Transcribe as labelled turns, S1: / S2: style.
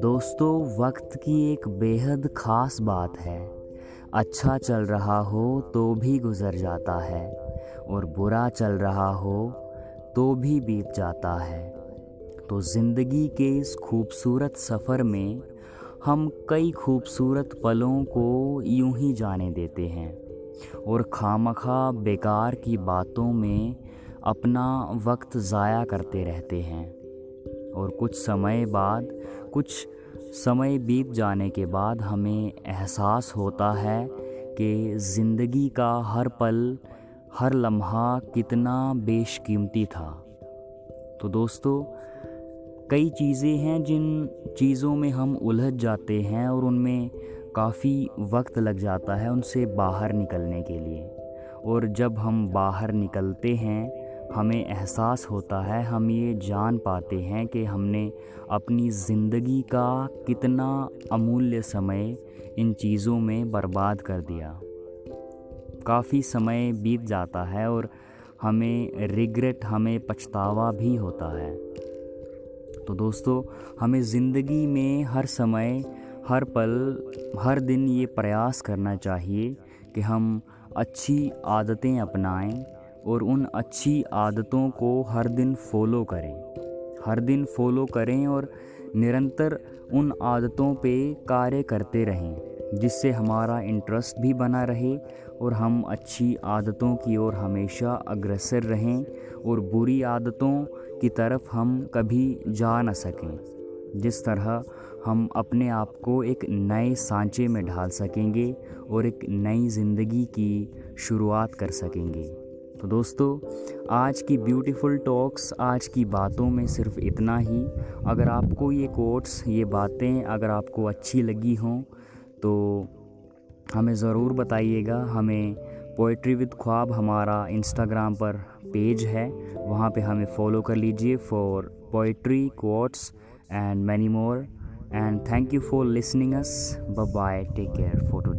S1: दोस्तों, वक्त की एक बेहद ख़ास बात है। अच्छा चल रहा हो तो भी गुज़र जाता है, और बुरा चल रहा हो तो भी बीत जाता है। तो ज़िंदगी के इस खूबसूरत सफ़र में हम कई खूबसूरत पलों को यूँ ही जाने देते हैं, और खामखा बेकार की बातों में अपना वक्त ज़ाया करते रहते हैं और कुछ समय बाद, कुछ समय बीत जाने के बाद हमें एहसास होता है कि ज़िंदगी का हर पल, हर लम्हा कितना बेशकीमती था। तो दोस्तों, कई चीज़ें हैं जिन चीज़ों में हम उलझ जाते हैं और उनमें काफ़ी वक्त लग जाता है उनसे बाहर निकलने के लिए। और जब हम बाहर निकलते हैं हमें एहसास होता है, हम ये जान पाते हैं कि हमने अपनी ज़िंदगी का कितना अमूल्य समय इन चीज़ों में बर्बाद कर दिया। काफ़ी समय बीत जाता है और हमें रिग्रेट, हमें पछतावा भी होता है। तो दोस्तों, हमें ज़िंदगी में हर समय, हर पल, हर दिन ये प्रयास करना चाहिए कि हम अच्छी आदतें अपनाएँ और उन अच्छी आदतों को हर दिन फॉलो करें। हर दिन फॉलो करें और निरंतर उन आदतों पे कार्य करते रहें, जिससे हमारा इंटरेस्ट भी बना रहे और हम अच्छी आदतों की ओर हमेशा अग्रसर रहें और बुरी आदतों की तरफ़ हम कभी जा न सकें। जिस तरह हम अपने आप को एक नए सांचे में ढाल सकेंगे और एक नई ज़िंदगी की शुरुआत कर सकेंगे। तो दोस्तों, आज की ब्यूटीफुल टॉक्स आज की बातों में सिर्फ़ इतना ही। अगर आपको ये कोट्स ये बातें अगर आपको अच्छी लगी हों तो हमें ज़रूर बताइएगा। हमें पोइट्री विद ख्वाब हमारा इंस्टाग्राम पर पेज है। वहाँ पे हमें फॉलो कर लीजिए for poetry quotes and many more and thank you for listening us bye take care photo